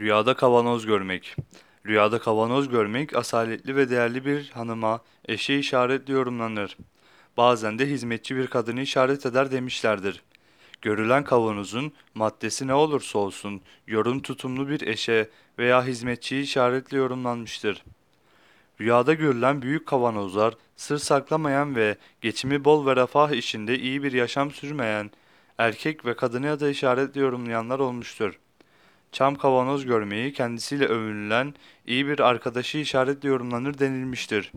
Rüyada kavanoz görmek. Rüyada kavanoz görmek asaletli ve değerli bir hanıma, eşe işaretli yorumlanır. Bazen de hizmetçi bir kadını işaret eder demişlerdir. Görülen kavanozun maddesi ne olursa olsun yorum tutumlu bir eşe veya hizmetçiyi işaretli yorumlanmıştır. Rüyada görülen büyük kavanozlar sır saklamayan ve geçimi bol ve refah içinde iyi bir yaşam sürmeyen erkek ve kadını ya da işaretli yorumlayanlar olmuştur. Çam kavanoz görmeyi kendisiyle övünülen iyi bir arkadaşı işaretle yorumlanır denilmiştir.